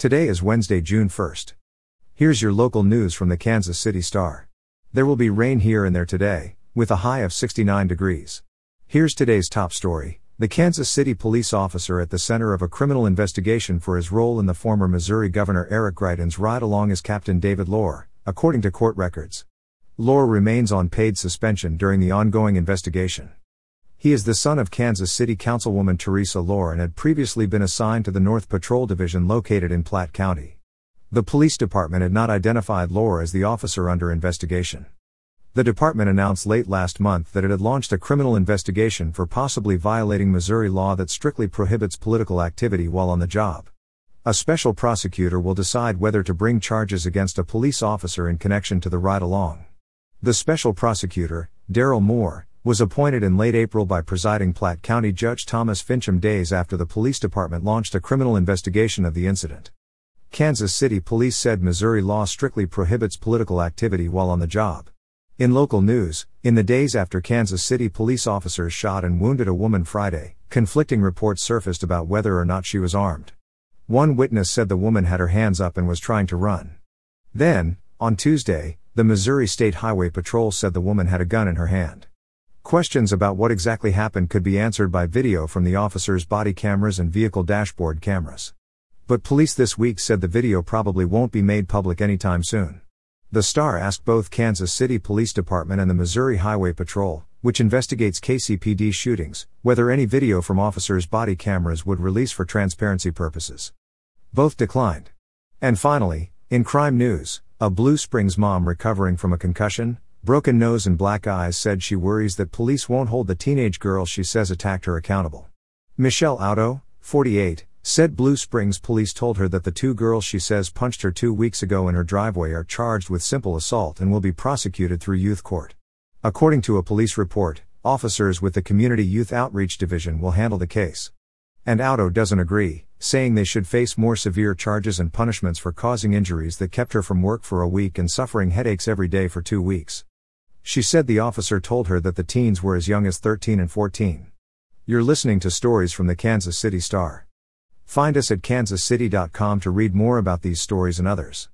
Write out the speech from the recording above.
Today is Wednesday, June 1st. Here's your local news from the Kansas City Star. There will be rain here and there today, with a high of 69 degrees. Here's today's top story. The Kansas City police officer at the center of a criminal investigation for his role in the former Missouri Governor Eric Greitens' ride along as Captain David Loar, according to court records. Loar remains on paid suspension during the ongoing investigation. He is the son of Kansas City Councilwoman Teresa Loar and had previously been assigned to the North Patrol Division located in Platte County. The police department had not identified Loar as the officer under investigation. The department announced late last month that it had launched a criminal investigation for possibly violating Missouri law that strictly prohibits political activity while on the job. A special prosecutor will decide whether to bring charges against a police officer in connection to the ride along. The special prosecutor, Darrell Moore, was appointed in late April by presiding Platte County Judge Thomas Fincham days after the police department launched a criminal investigation of the incident. Kansas City police said Missouri law strictly prohibits political activity while on the job. In local news, in the days after Kansas City police officers shot and wounded a woman Friday, conflicting reports surfaced about whether or not she was armed. One witness said the woman had her hands up and was trying to run. Then, on Tuesday, the Missouri State Highway Patrol said the woman had a gun in her hand. Questions about what exactly happened could be answered by video from the officer's body cameras and vehicle dashboard cameras. But police this week said the video probably won't be made public anytime soon. The Star asked both Kansas City Police Department and the Missouri Highway Patrol, which investigates KCPD shootings, whether any video from officers' body cameras would release for transparency purposes. Both declined. And finally, in crime news, a Blue Springs mom recovering from a concussion, broken nose and black eyes said she worries that police won't hold the teenage girl she says attacked her accountable. Michelle Auto, 48, said Blue Springs police told her that the two girls she says punched her two weeks ago in her driveway are charged with simple assault and will be prosecuted through youth court. According to a police report, officers with the Community Youth Outreach Division will handle the case. And Auto doesn't agree, saying they should face more severe charges and punishments for causing injuries that kept her from work for a week and suffering headaches every day for two weeks. She said the officer told her that the teens were as young as 13 and 14. You're listening to stories from the Kansas City Star. Find us at kansascity.com to read more about these stories and others.